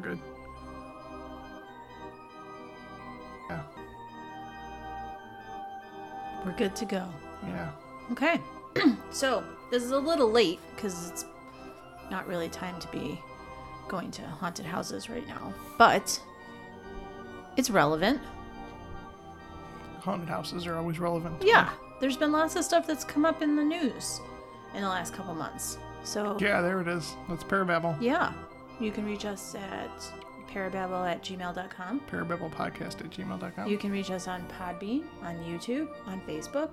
we're good. Yeah, We're good to go. yeah. Okay. so this is a little late because it's not really time to be going to haunted houses right now, but it's relevant. Haunted houses are always relevant. Yeah, there's been lots of stuff that's come up in the news in the last couple months. So Yeah, there it is. That's Parababble. yeah, you can reach us at parababble at gmail.com. Parababble podcast at gmail.com. You can reach us on Podbean, on YouTube, on Facebook,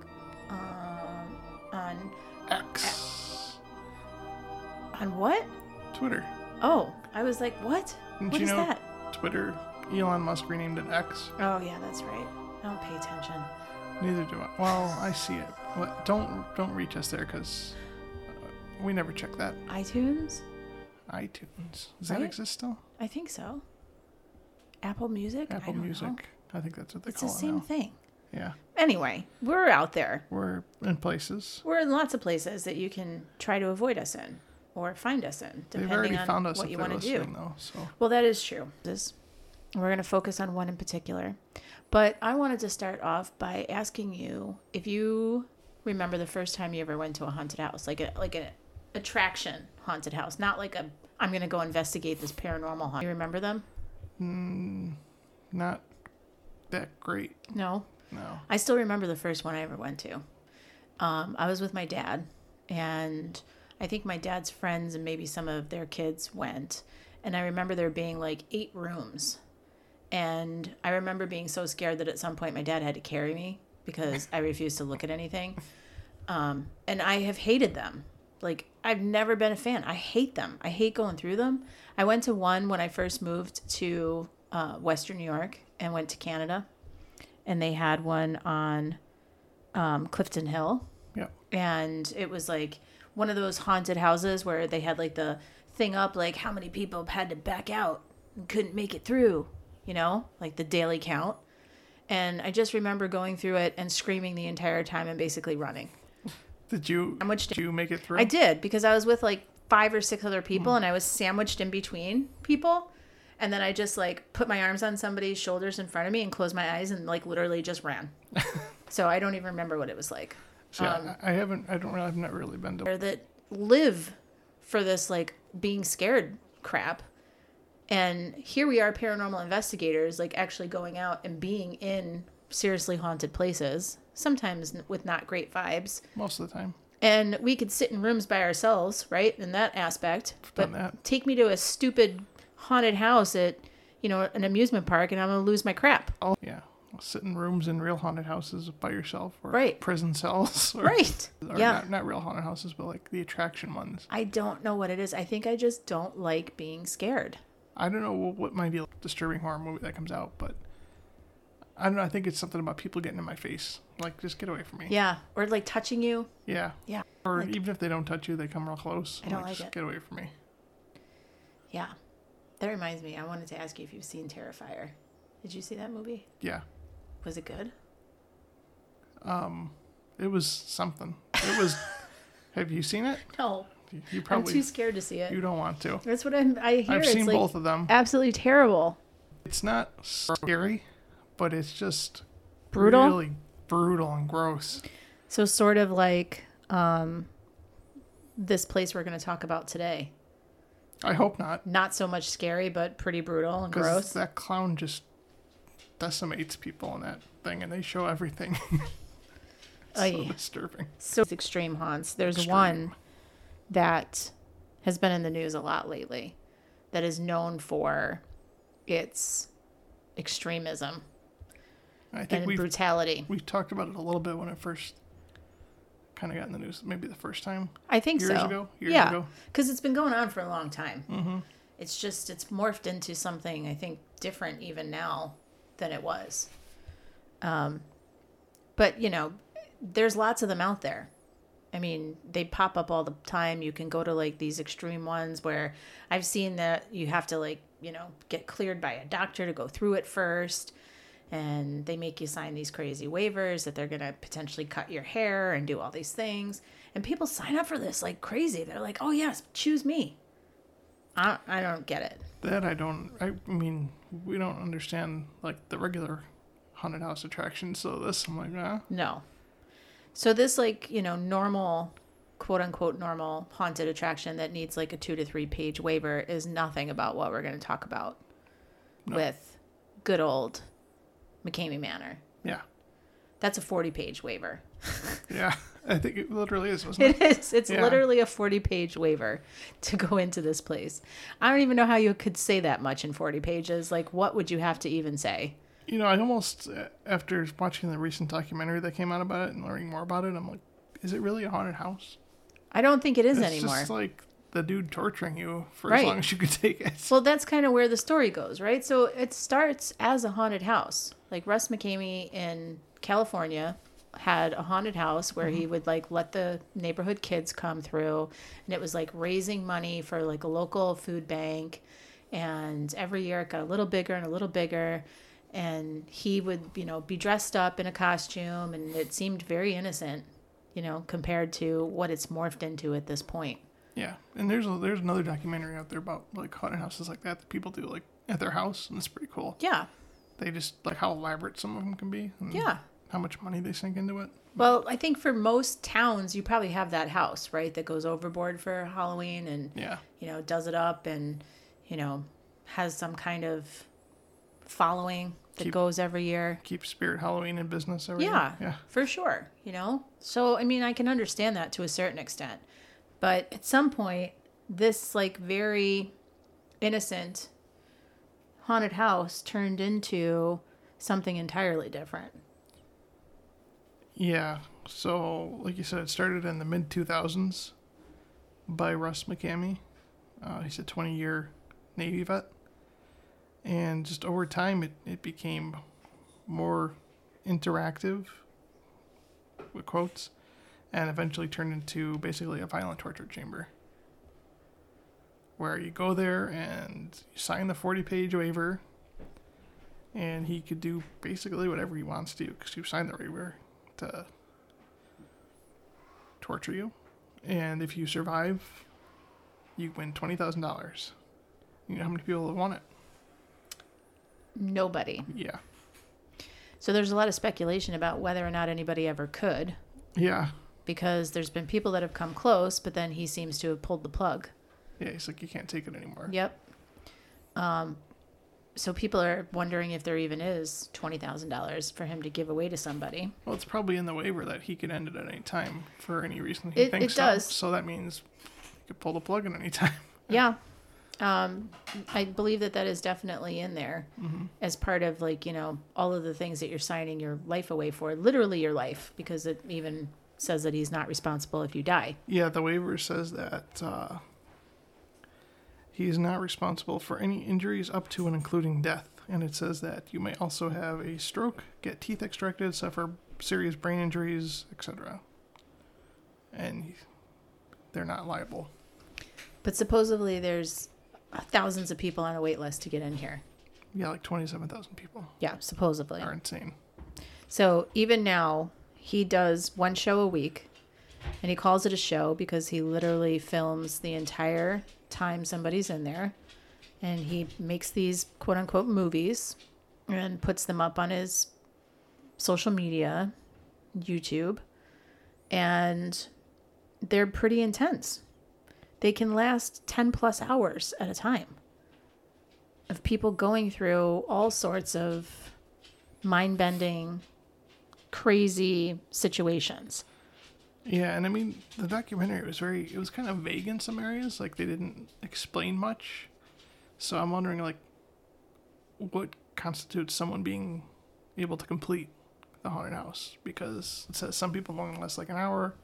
um, on X. on what? Twitter. Oh, I was like, what? Didn't What you is know that? Twitter? Elon Musk renamed it X. Oh yeah, that's right. I don't pay attention. Neither do I. Well, I see it. What- Don't don't reach us there because we never check that. iTunes? iTunes. Does that exist still? I think so. Apple Music? I Apple don't Music. know. I think that's what they It's call it It's the same now. thing. Yeah, Anyway, we're out there. we're in places. We're in lots of places that you can try to avoid us in or find us in, depending on found us what you want to do. though. So Well, that is true. This, we're going to focus on one in particular. But I wanted to start off by asking you if you remember the first time you ever went to a haunted house, like a like a attraction haunted house, not like a I'm to go investigate this paranormal haunt. You remember them? not that great. No. No. I still remember the first one I ever went to. Um, I was with my dad, and I think my dad's friends and maybe some of their kids went. And I remember there being like eight rooms. And I remember being so scared that at some point my dad had to carry me because I refused to look at anything. Um, and I have hated them. Like, I've never been a fan. I hate them. I hate going through them. I went to one when I first moved to uh, Western New York and went to Canada and they had one on um, Clifton Hill, Yeah. and it was like one of those haunted houses where they had like the thing up, like how many people had to back out and couldn't make it through, you know, like the daily count. And I just remember going through it and screaming the entire time and basically running. Did you? Much did you make it through? I did because I was with like five or six other people and I was sandwiched in between people. And then I just like put my arms on somebody's shoulders in front of me and closed my eyes and like literally just ran. so I don't even remember what it was like. See, I, um, I haven't. I don't. really- I've not really been to. That live for this like being scared crap. And here we are, paranormal investigators, like actually going out and being in seriously haunted places, sometimes with not great vibes. Most of the time. and we could sit in rooms by ourselves, right? In that aspect. But done that. take me to a stupid haunted house at, you know, an amusement park and I'm going to lose my crap. Oh yeah. Sit in rooms in real haunted houses by yourself, or Right. prison cells, or, Right. or yeah. not, not real haunted houses, but like the attraction ones. I don't know what it is. I think I just don't like being scared. I don't know what might be a disturbing horror movie that comes out, but I don't know. I think it's something about people getting in my face. Like, just get away from me. Yeah. Or like touching you. Yeah. Yeah. Or Like- even if they don't touch you, they come real close. I don't like just it. Get away from me. Yeah. That reminds me. I wanted to ask you if you've seen Terrifier. Did you see that movie? Yeah. Was it good? Um, it was something. It was. have you seen it? No. You- probably. I'm too scared to see it. you don't want to. That's what I'm, I hear. I've seen like both of them. absolutely terrible. It's not scary, but it's just Brutal? really brutal and gross. So sort of like um, this place we're going to talk about today. I hope not, Not so much scary, but pretty brutal and gross. that clown just decimates people in that thing, and they show everything. so disturbing. So it's extreme haunts. There's Extreme. one that has been in the news a lot lately that is known for its extremism I think and brutality. we talked about it a little bit when it first kind of got in the news. Maybe the first time. I think Years so. ago? Years yeah, ago? because it's been going on for a long time. Mm-hmm. It's just it's morphed into something I think different even now than it was. Um, but you know, there's lots of them out there. I mean, they pop up all the time. You can go to like these extreme ones where I've seen that you have to like you know get cleared by a doctor to go through it first and they make you sign these crazy waivers that they're going to potentially cut your hair and do all these things. And people sign up for this like crazy. They're like, "Oh yes, choose me." I I don't get it. That I don't. I mean, we don't understand like the regular haunted house attraction. So this, I'm like, ah, No. So this like, you know, normal quote unquote normal haunted attraction that needs like a 2 to 3 page waiver is nothing about what we're going to talk about No. with good old McKamey Manor. yeah, That's a 40 page waiver. yeah. I think it literally is, wasn't it? It is. It's Yeah. literally a 40 page waiver to go into this place. I don't even know how you could say that much in 40 pages. Like, what would you have to even say? You know, I almost uh, after watching the recent documentary that came out about it and learning more about it, I'm like, is it really a haunted house? I don't think it is It's anymore. It's just like the dude torturing you for Right. as long as you could take it. Well, that's kind of where the story goes, right? So it starts as a haunted house. Like Russ McKamey in California had a haunted house where he mm-hmm. would like let the neighborhood kids come through and it was like raising money for like a local food bank and every year it got a little bigger and a little bigger and he would, you know, be dressed up in a costume and it seemed very innocent, you know, compared to what it's morphed into at this point. Yeah, and there's a, there's another documentary out there about like haunted houses like that that people do like at their house, and it's pretty cool. Yeah. They just like how elaborate some of them can be. And Yeah. How much money they sink into it. Well, I think for most towns, you probably have that house, right, that goes overboard for Halloween and, Yeah. you know, does it up and, you know, has some kind of following that Keep- goes every year. Keep Spirit Halloween in business every Yeah, year. Yeah. for sure, you know? So, I mean, I can understand that to a certain extent. But at some point, this, like, very innocent haunted house turned into something entirely different. Yeah. So, like you said, it started in the mid 2000s by Russ McKamey. Uh, he's a 20 year Navy vet. And just over time, it, it became more interactive, with quotes, and eventually turned into basically a violent torture chamber. Where you go there and you sign the 40 page waiver, and he could do basically whatever he wants to because you signed the waiver to torture you. And if you survive, you win $20,000. You know how many people have won it? Nobody. Yeah. So there's a lot of speculation about whether or not anybody ever could, Yeah. because there's been people that have come close, but then he seems to have pulled the plug. Yeah, he's like, you can't take it anymore. Yep. Um, so people are wondering if there even is twenty thousand dollars for him to give away to somebody. Well, it's probably in the waiver that he could end it at any time for any reason he It- thinks it so. does. So that means he could pull the plug at any time. Yeah. Um, I believe that that is definitely in there as part of like you know all of the things that you're signing your life away for, literally your life, because it even says that he's not responsible if you die. Yeah, the waiver says that uh, he is not responsible for any injuries up to and including death. And it says that you may also have a stroke, get teeth extracted, suffer serious brain injuries, etc. And they're not liable. But supposedly there's thousands of people on a wait list to get in here. Yeah, like 27,000 people Yeah, supposedly. are insane. So even now, he does one show a week, and he calls it a show because he literally films the entire time somebody's in there, and he makes these quote unquote movies and puts them up on his social media, YouTube, and they're pretty intense. They can last 10 plus hours at a time of people going through all sorts of mind bending, crazy situations. Yeah, and I mean, the documentary was very, it was kind of vague in some areas. Like, they didn't explain much. So I'm wondering, like, what constitutes someone being able to complete the haunted house? Because it says some people only last like an hour,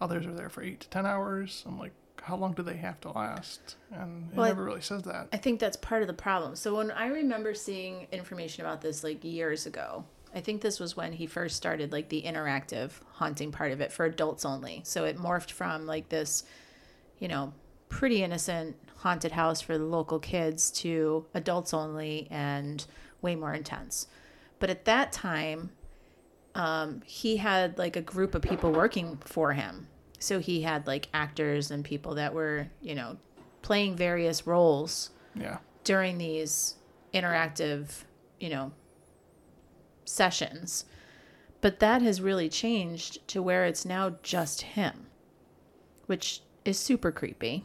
others are there for eight to ten hours. I'm like, how long do they have to last? And it Well, never really says that. I think that's part of the problem. So when I remember seeing information about this like years ago, I think this was when he first started like the interactive haunting part of it for adults only. So it morphed from like this, you know, pretty innocent haunted house for the local kids to adults only and way more intense. But at that time, um, he had like a group of people working for him. So he had like actors and people that were, you know, playing various roles Yeah. during these interactive, you know, sessions. But that has really changed to where it's now just him, which is super creepy.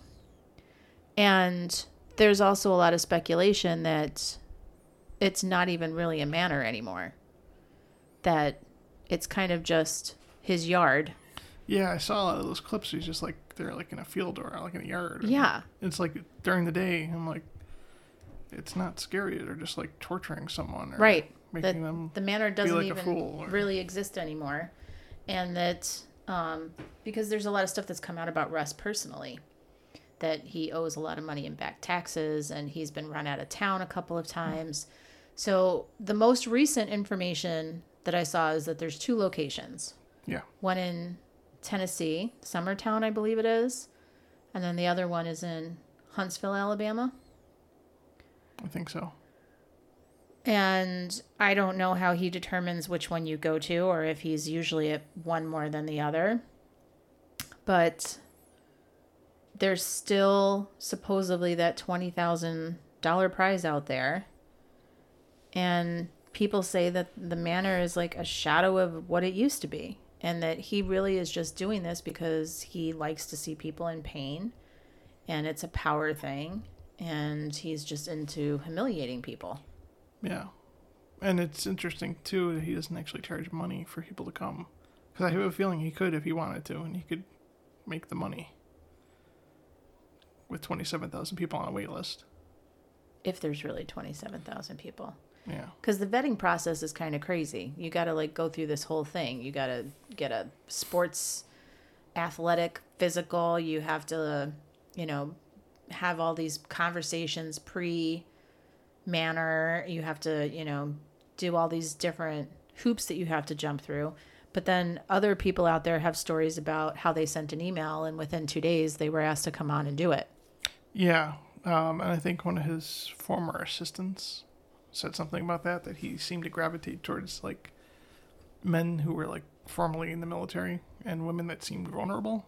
And there's also a lot of speculation that it's not even really a manor anymore. That it's kind of just his yard. Yeah, I saw a lot of those clips. He's just like they're like in a field or like in a yard. Yeah. It's like during the day. I'm like, it's not scary. They're just like torturing someone. Or Right. Making that them. the manor doesn't like even or- really exist anymore. And that um, because there's a lot of stuff that's come out about Russ personally. That he owes a lot of money in back taxes and he's been run out of town a couple of times. So the most recent information that I saw is that there's two locations. Yeah. One in Tennessee, Summertown, I believe it is. And then the other one is in Huntsville, Alabama. I think so. And I don't know how he determines which one you go to or if he's usually at one more than the other. But there's still supposedly that $20,000 prize out there. And people say that the manor is like a shadow of what it used to be. And that he really is just doing this because he likes to see people in pain. And it's a power thing. And he's just into humiliating people. Yeah. And it's interesting too that he doesn't actually charge money for people to come. Because I have a feeling he could if he wanted to, and he could make the money with 27,000 people on a wait list. if there's really 27,000 people. Yeah. Because the vetting process is kind of crazy. You got to like go through this whole thing. You got to get a sports, athletic, physical. You have to, you know, have all these conversations pre manor. You have to, you know, do all these different hoops that you have to jump through. But then other people out there have stories about how they sent an email and within two days they were asked to come on and do it. Yeah. Um, and I think one of his former assistants said something about that, that he seemed to gravitate towards like men who were like formerly in the military and women that seemed vulnerable.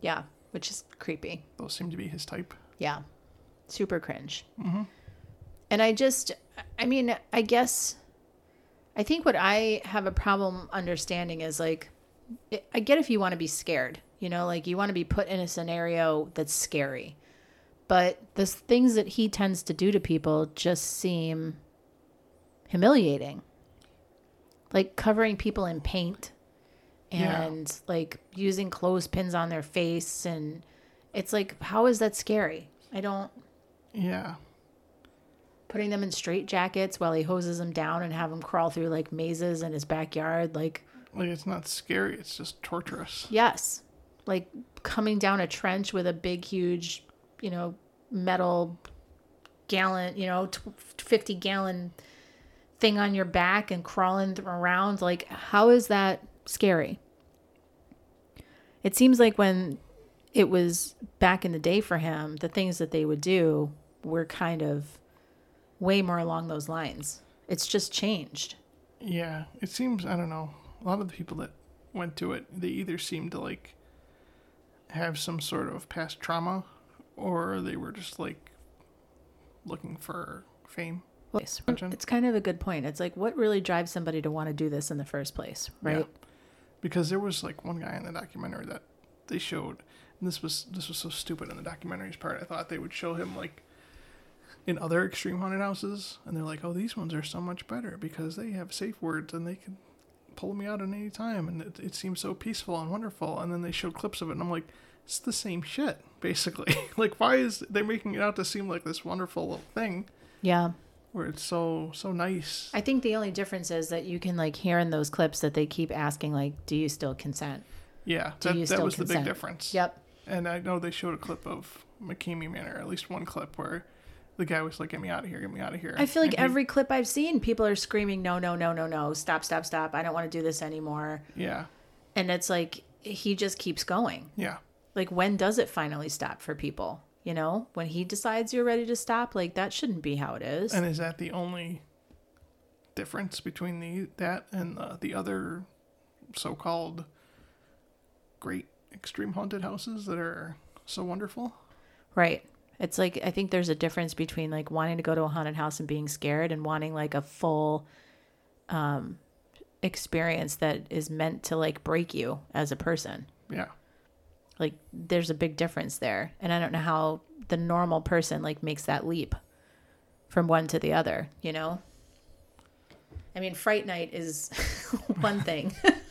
Yeah, which is creepy. Those seem to be his type. Yeah. Super cringe. Mm-hmm. And I just, I mean, I guess, I think what I have a problem understanding is like, I- get if you want to be scared, you know, like you want to be put in a scenario that's scary. But the things that he tends to do to people just seem humiliating. Like covering people in paint Yeah. and like using clothespins on their face. And it's like, how is that scary? I don't Yeah. Putting them in straight jackets while he hoses them down and have them crawl through like mazes in his backyard like Like it's not scary, it's just torturous. yes like coming down a trench with a big huge you know metal gallon you know 50 gallon thing on your back and crawling around like how is that scary it seems like when it was back in the day for him the things that they would do were kind of way more along those lines it's just changed Yeah, it seems I don't know. A lot of the people that went to it, they either seemed to like have some sort of past trauma, or they were just like looking for fame. Well, it's, it's kind of a good point. It's like what really drives somebody to want to do this in the first place, right? Yeah. Because there was like one guy in the documentary that they showed, and this was this was so stupid in the documentary's part. I thought they would show him like in other extreme haunted houses, and they're like, "Oh, these ones are so much better because they have safe words and they can pull me out at any time, and it, it seems so peaceful and wonderful." And then they showed clips of it, and I'm like, "It's the same shit, basically. like, why is they making it out to seem like this wonderful little thing Yeah. where it's so so nice?" I think the only difference is that you can like hear in those clips that they keep asking like, "Do you still consent?" yeah, Do that, you that still was the big difference. Yep. And I know they showed a clip of McKamey Manor, at least one clip where the guy was like, "Get me out of here! Get me out of here!" I feel like And he- every clip I've seen, people are screaming, "No, no, no, no, no! Stop, stop, stop! I don't want to do this anymore." yeah, And it's like he just keeps going. yeah, Like when does it finally stop for people? You know, when he decides you're ready to stop, like that shouldn't be how it is. and is that the only difference between the that and the, the other so-called great extreme haunted houses that are so wonderful? Right. It's like I think there's a difference between like wanting to go to a haunted house and being scared and wanting like a full um experience that is meant to like break you as a person. Yeah. Like there's a big difference there. And I don't know how the normal person like makes that leap from one to the other, you know? I mean, Fright Night is one thing.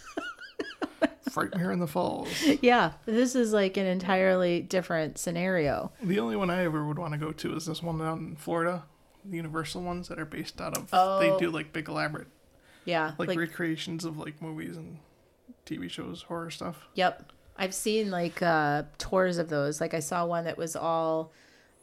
Frightmare in the Falls. yeah, this is like an entirely different scenario. The only one I ever would want to go to is this one down in Florida. The Universal ones that are based out of. They Oh. do like big elaborate, Yeah, like, like recreations of like movies and TV shows, horror stuff. Yep. I've seen like uh tours of those. Like I saw one that was all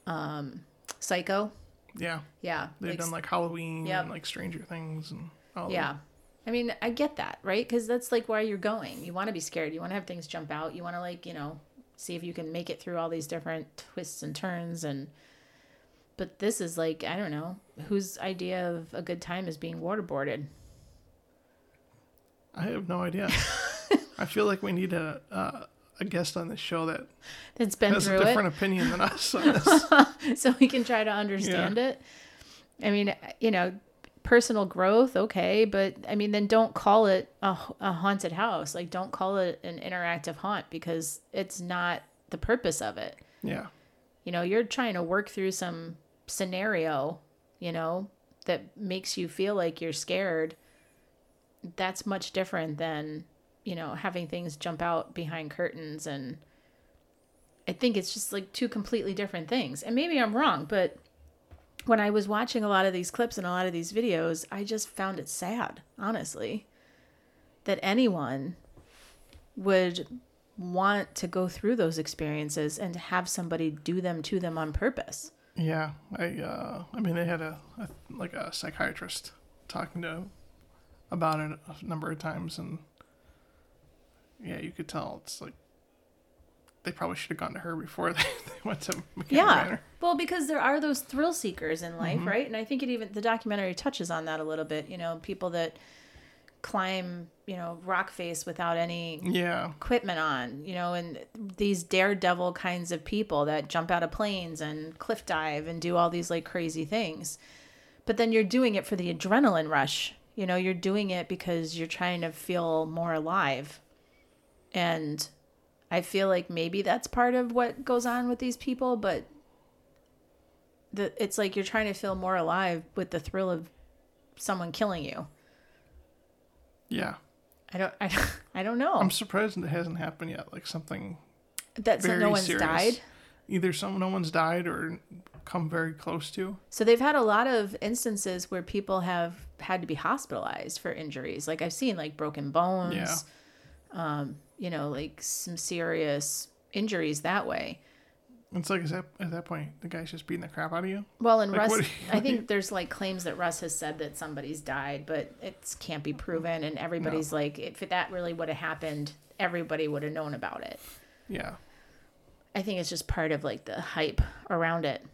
um psycho. Yeah, Yeah. they've like, done like Halloween Yep. and like Stranger Things and all. Yeah. that. I mean, I get that, right? Cuz that's like why you're going. You want to be scared. You want to have things jump out. You want to like, you know, see if you can make it through all these different twists and turns and but this is like, I don't know, whose idea of a good time is being waterboarded. I have no idea. I feel like we need a uh, a guest on this show that It's been has a through it. different opinion than us on this. so we can try to understand it. I mean, you know, personal growth, okay, but I mean, then don't call it a, a haunted house. Like, don't call it an interactive haunt because it's not the purpose of it. yeah, You know, you're trying to work through some scenario, you know, that makes you feel like you're scared. That's much different than, you know, having things jump out behind curtains and I think it's just like two completely different things. And maybe I'm wrong, but when I was watching a lot of these clips and a lot of these videos, I just found it sad, honestly, that anyone would want to go through those experiences and to have somebody do them to them on purpose. yeah. I uh, I mean, they had a, a like a psychiatrist talking to about it a number of times, and yeah, you could tell it's like they probably should have gone to her before they, they went to Yeah. Manor. Well, because there are those thrill seekers in life, mm-hmm. right? And I think it even the documentary touches on that a little bit. You know, people that climb, you know, rock face without any Yeah, equipment on, you know, and these daredevil kinds of people that jump out of planes and cliff dive and do all these like crazy things. But then you're doing it for the adrenaline rush. You know, you're doing it because you're trying to feel more alive. And I feel like maybe that's part of what goes on with these people, but the it's like you're trying to feel more alive with the thrill of someone killing you. yeah. I don't I don't, I don't know. I'm surprised it hasn't happened yet. Like something that no one's serious. died. Either some no one's died or come very close to. So they've had a lot of instances where people have had to be hospitalized for injuries. Like I've seen like broken bones, Yeah. um, you know, like some serious injuries that way. It's like is that at that point the guy's just beating the crap out of you. Well, and Like, Russ, you- I think there's like claims that Russ has said that somebody's died, but it can't be proven. And everybody's like, if that really would have happened, everybody would have known about it. Yeah, I think it's just part of like the hype around it.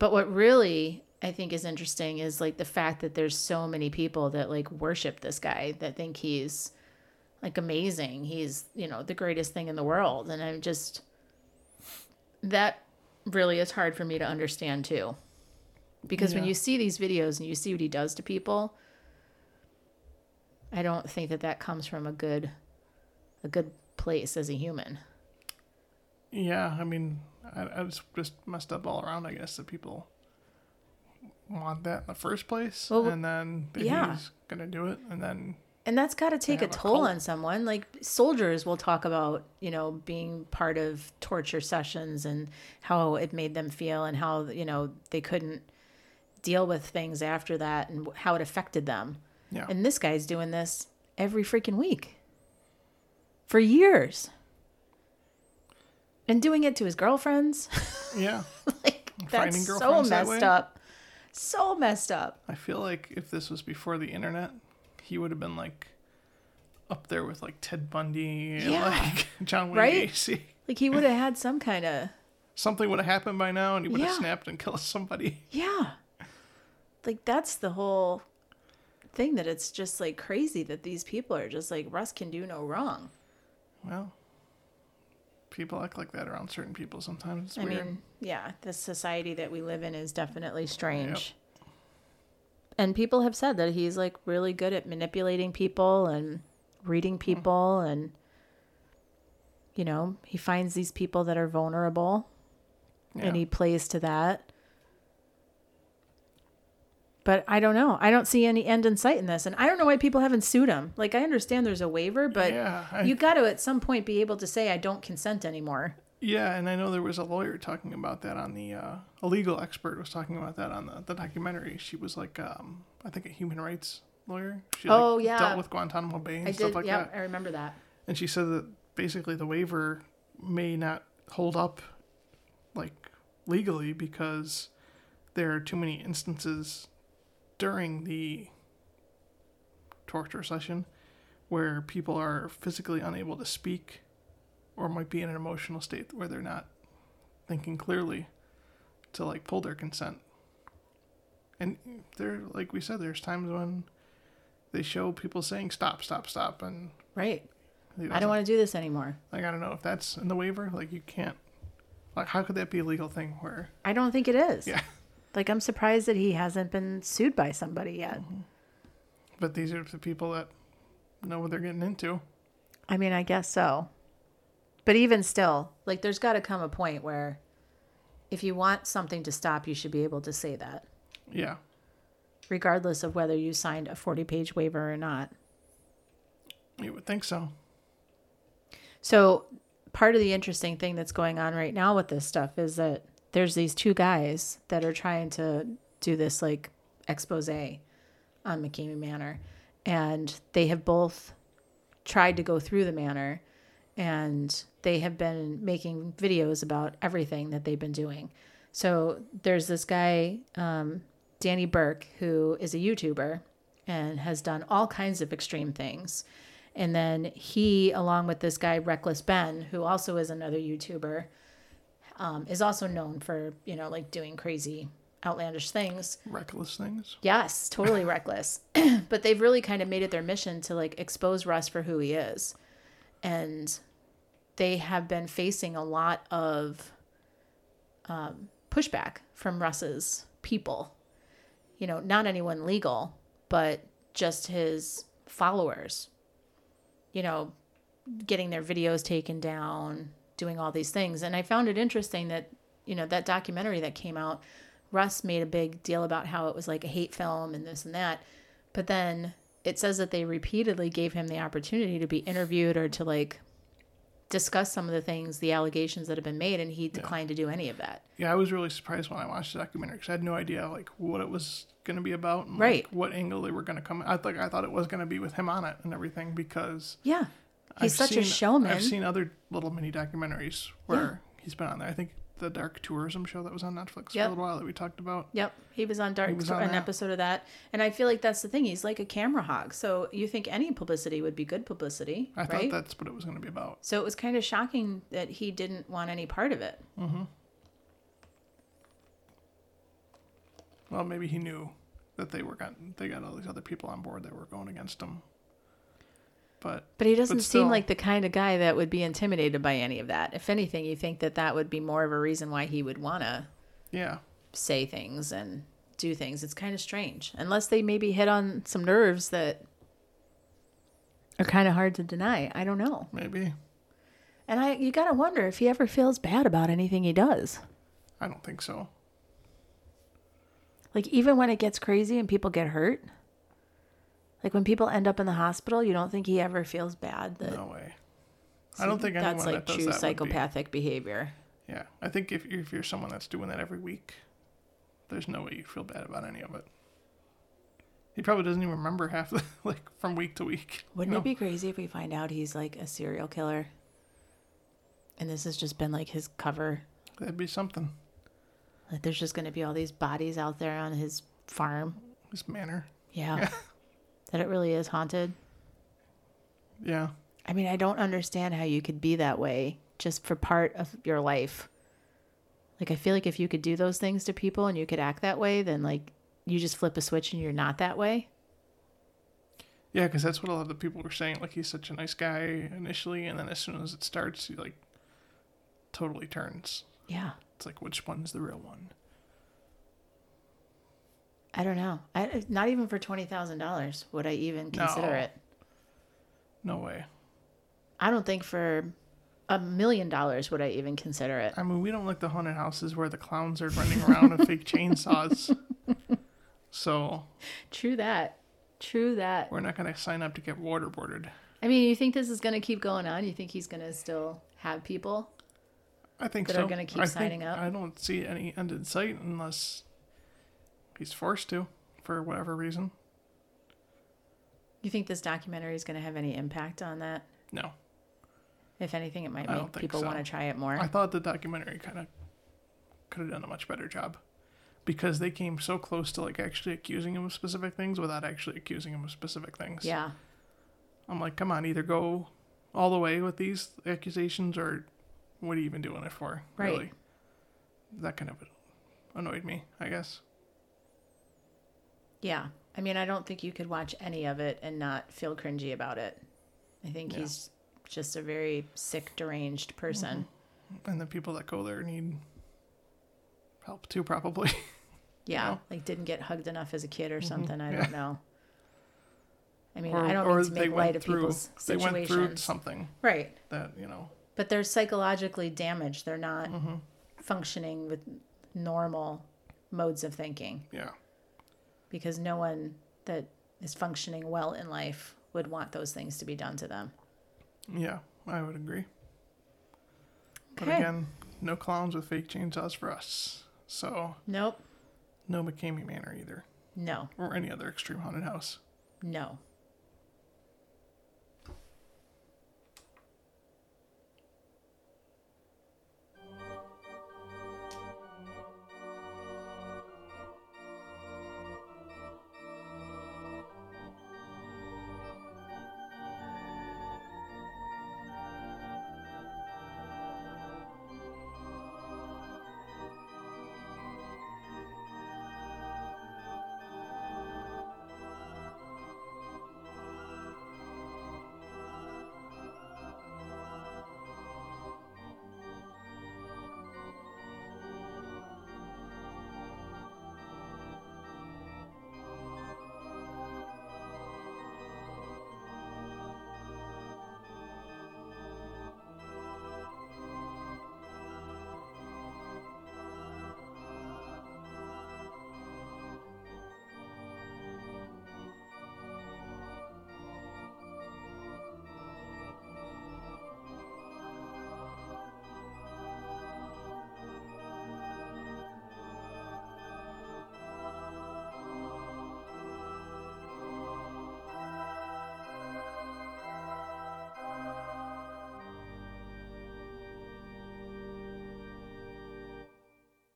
But what really I think is interesting is like the fact that there's so many people that like worship this guy that think he's like amazing. He's, you know, the greatest thing in the world. And I'm just that really is hard for me to understand too. Because when you see these videos and you see what he does to people, I don't think that that comes from a good a good place as a human. yeah. I mean, I, I was just messed up all around. I guess that people want that in the first place, Well, and then yeah. he's gonna do it, and then And that's got to take a toll on someone. Like soldiers will talk about, you know, being part of torture sessions and how it made them feel and how, you know, they couldn't deal with things after that and how it affected them. yeah, And this guy's doing this every freaking week for years. And doing it to his girlfriends. yeah. like Finding that's so that messed way? up. So messed up. I feel like if this was before the internet, he would have been like up there with like Ted Bundy and Yeah. like John Wayne Right? Gacy. Like he would have had some kind of Something would have happened by now, and he would have snapped and killed somebody. Yeah. Like that's the whole thing that it's just like crazy that these people are just like Russ can do no wrong. Well, people act like that around certain people sometimes. It's I weird. mean, yeah, the society that we live in is definitely strange. And people have said that he's like really good at manipulating people and reading hmm. people and you know, he finds these people that are vulnerable yeah. and he plays to that. But I don't know. I don't see any end in sight in this. And I don't know why people haven't sued him. Like I understand there's a waiver, but yeah, I, you got to at some point be able to say I don't consent anymore. Yeah, and I know there was a lawyer talking about that on the uh, a legal expert was talking about that on the, the documentary. She was like, um, I think a human rights lawyer. She like, Oh, yeah. dealt with Guantanamo Bay and I stuff did. like yeah, that. I remember that. And she said that basically the waiver may not hold up like legally because there are too many instances during the torture session where people are physically unable to speak or might be in an emotional state where they're not thinking clearly to like pull their consent. And there like we said there's times when they show people saying stop, stop, stop and Right. I don't want to do this anymore. Like I don't know if that's in the waiver. Like you can't. Like how could that be a legal thing where? I don't think it is. Yeah. Like I'm surprised that he hasn't been sued by somebody yet. Mm-hmm. But these are the people that know what they're getting into. I mean, I guess so. But even still, like there's got to come a point where if you want something to stop, you should be able to say that, Yeah. regardless of whether you signed a 40-page waiver or not. You would think so. So, part of the interesting thing that's going on right now with this stuff is that there's these two guys that are trying to do this like expose on McKamey Manor, and they have both tried to go through the manor, and they have been making videos about everything that they've been doing. So there's this guy, um, Danny Burke, who is a YouTuber and has done all kinds of extreme things. And then he, along with this guy, Reckless Ben, who also is another YouTuber, um, is also known for, you know, like doing crazy, outlandish things. Reckless things. Yes, totally reckless. but they've really kind of made it their mission to like expose Russ for who he is. And they have been facing a lot of um, pushback from Russ's people. You know, not anyone legal, but just his followers. You know, getting their videos taken down, doing all these things. And I found it interesting that, you know, that documentary that came out, Russ made a big deal about how it was like a hate film and this and that. But then it says that they repeatedly gave him the opportunity to be interviewed or to like discuss some of the things, the allegations that have been made, and he declined to do any of that. Yeah, I was really surprised when I watched the documentary because I had no idea like what it was going to be about, and, Right. Like, what angle they were going to come. I like I thought it was going to be with him on it and everything because Yeah. He's I've such a showman. I've seen other little mini documentaries where he's been on there. I think the Dark Tourism show that was on Netflix for a little while that we talked about. Yep, he was on Dark, was on an that. episode of that, and I feel like that's the thing. He's like a camera hog, so you think any publicity would be good publicity, I right? thought that's what it was going to be about. So it was kind of shocking that he didn't want any part of it. Mm-hmm. Well, maybe he knew that they were got they got all these other people on board that were going against him. But But he doesn't still- seem like the kind of guy that would be intimidated by any of that. If anything, you think that that would be more of a reason why he would want to yeah, say things and do things. It's kind of strange, unless they maybe hit on some nerves that are kind of hard to deny. I don't know. maybe. And I, you gotta wonder if he ever feels bad about anything he does. I don't think so. Like even when it gets crazy and people get hurt, like when people end up in the hospital, you don't think he ever feels bad that No way. I don't think that's like that true that would be- psychopathic behavior. Yeah, I think if if you're someone that's doing that every week, there's no way you feel bad about any of it. He probably doesn't even remember half the like from week to week. Wouldn't know? it be crazy if we find out he's like a serial killer? And this has just been like his cover. That'd be something. Like there's just gonna be all these bodies out there on his farm. His manor. Yeah. Yeah. That it really is haunted. Yeah. I mean, I don't understand how you could be that way just for part of your life. Like, I feel like if you could do those things to people and you could act that way, then like you just flip a switch and you're not that way. Yeah, because that's what a lot of the people were saying. Like he's such a nice guy initially, and then as soon as it starts, he like totally turns. Yeah. It's like which one's the real one? I don't know. I not even for twenty thousand dollars would I even consider No. it. No way. I don't think for a million dollars would I even consider it. I mean, we don't like the haunted houses where the clowns are running around with fake chainsaws. So True that. True that. we're not gonna sign up to get waterboarded. I mean, you think this is going to keep going on? You think he's going to still have people? I think That so. are gonna keep I signing up? I don't see any end in sight unless he's forced to, for whatever reason. You think this documentary is going to have any impact on that? No, If anything, it might I make people so. want to try it more. I thought the documentary kind of could have done a much better job because they came so close to like actually accusing him of specific things without actually accusing him of specific things. yeah. I'm like, come on, either go all the way with these accusations or what are you even doing it for? Right. Really? That kind of annoyed me, I guess. Yeah. I mean, I don't think you could watch any of it and not feel cringy about it. I think Yeah. he's just a very sick, deranged person. And the people that go there need help too, probably. Yeah. know? Like didn't get hugged enough as a kid or something. I Mm-hmm. Yeah. don't know. I mean, or I don't or mean to they make light went of through people's they went through something Right. that you know. But they're psychologically damaged. They're not Mm-hmm. functioning with normal modes of thinking Yeah. Because no one that is functioning well in life would want those things to be done to them. Yeah, I would agree. Okay. But again, no clowns with fake chainsaws for us. So Nope. no McKamey Manor either, No. or any other extreme haunted house. No.